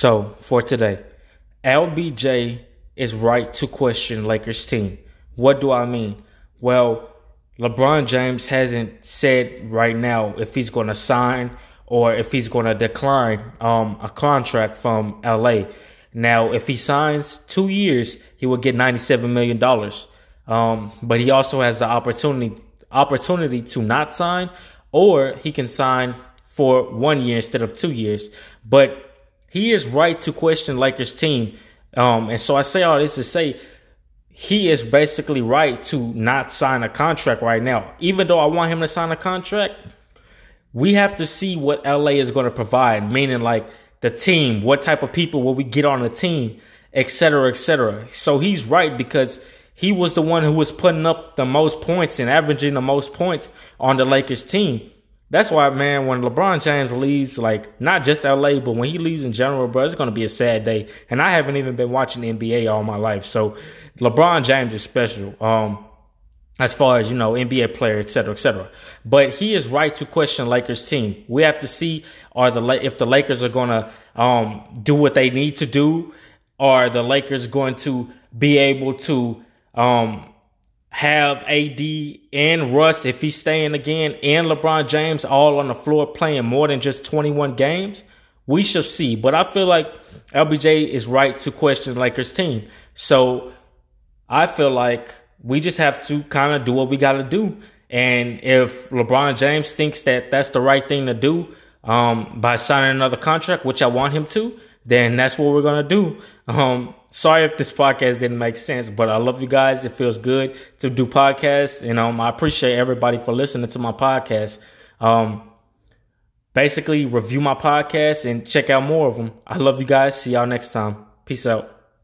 So for today, LBJ is right to question Lakers team. What do I mean? Well, LeBron James hasn't said right now if he's going to sign or if he's going to decline um, a contract from LA. Now, if he signs two years, he will get ninety-seven million dollars. Um, but he also has the opportunity opportunity to not sign, or he can sign for one year instead of two years. But he is right to question Lakers team. Um, and so I say all this to say he is basically right to not sign a contract right now. Even though I want him to sign a contract, we have to see what LA is going to provide, meaning like the team, what type of people will we get on the team, etc., cetera, et cetera. So he's right because he was the one who was putting up the most points and averaging the most points on the Lakers team. That's why, man, when LeBron James leaves, like not just LA, but when he leaves in general, bro, it's gonna be a sad day. And I haven't even been watching NBA all my life, so LeBron James is special. Um, as far as you know, NBA player, et cetera, et cetera. But he is right to question Lakers team. We have to see are the if the Lakers are gonna um, do what they need to do. Are the Lakers going to be able to um, have AD and Russ, if he's staying again, and LeBron James all on the floor playing more than just 21 games, we shall see. But I feel like LBJ is right to question Lakers team. So I feel like we just have to kind of do what we got to do. And if LeBron James thinks that that's the right thing to do um, by signing another contract, which I want him to, then that's what we're to do. Um, sorry if this podcast didn't make sense, but I love you guys. It feels good to do podcasts, and um, I appreciate everybody for listening to my podcast. Um, basically, review my podcast and check out more of them. I love you guys. See y'all next time. Peace out.